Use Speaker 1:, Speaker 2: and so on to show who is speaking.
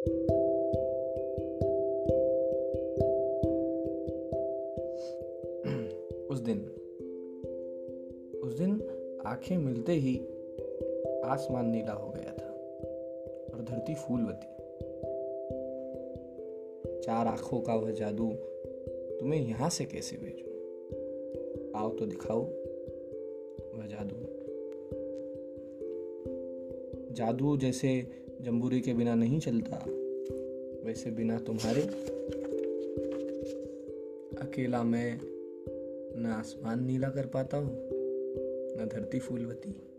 Speaker 1: उस दिन उस दिन आँखें मिलते ही आसमान नीला हो गया था और धरती फूलवती चार आँखों का वह जादू तुम्हें यहाँ से कैसे भेजू? आओ तो दिखाओ वह जादू। जादू जैसे जम्बूरी के बिना नहीं चलता, वैसे बिना तुम्हारे। अकेला मैं न आसमान नीला कर पाता हूँ, न धरती फूलवती।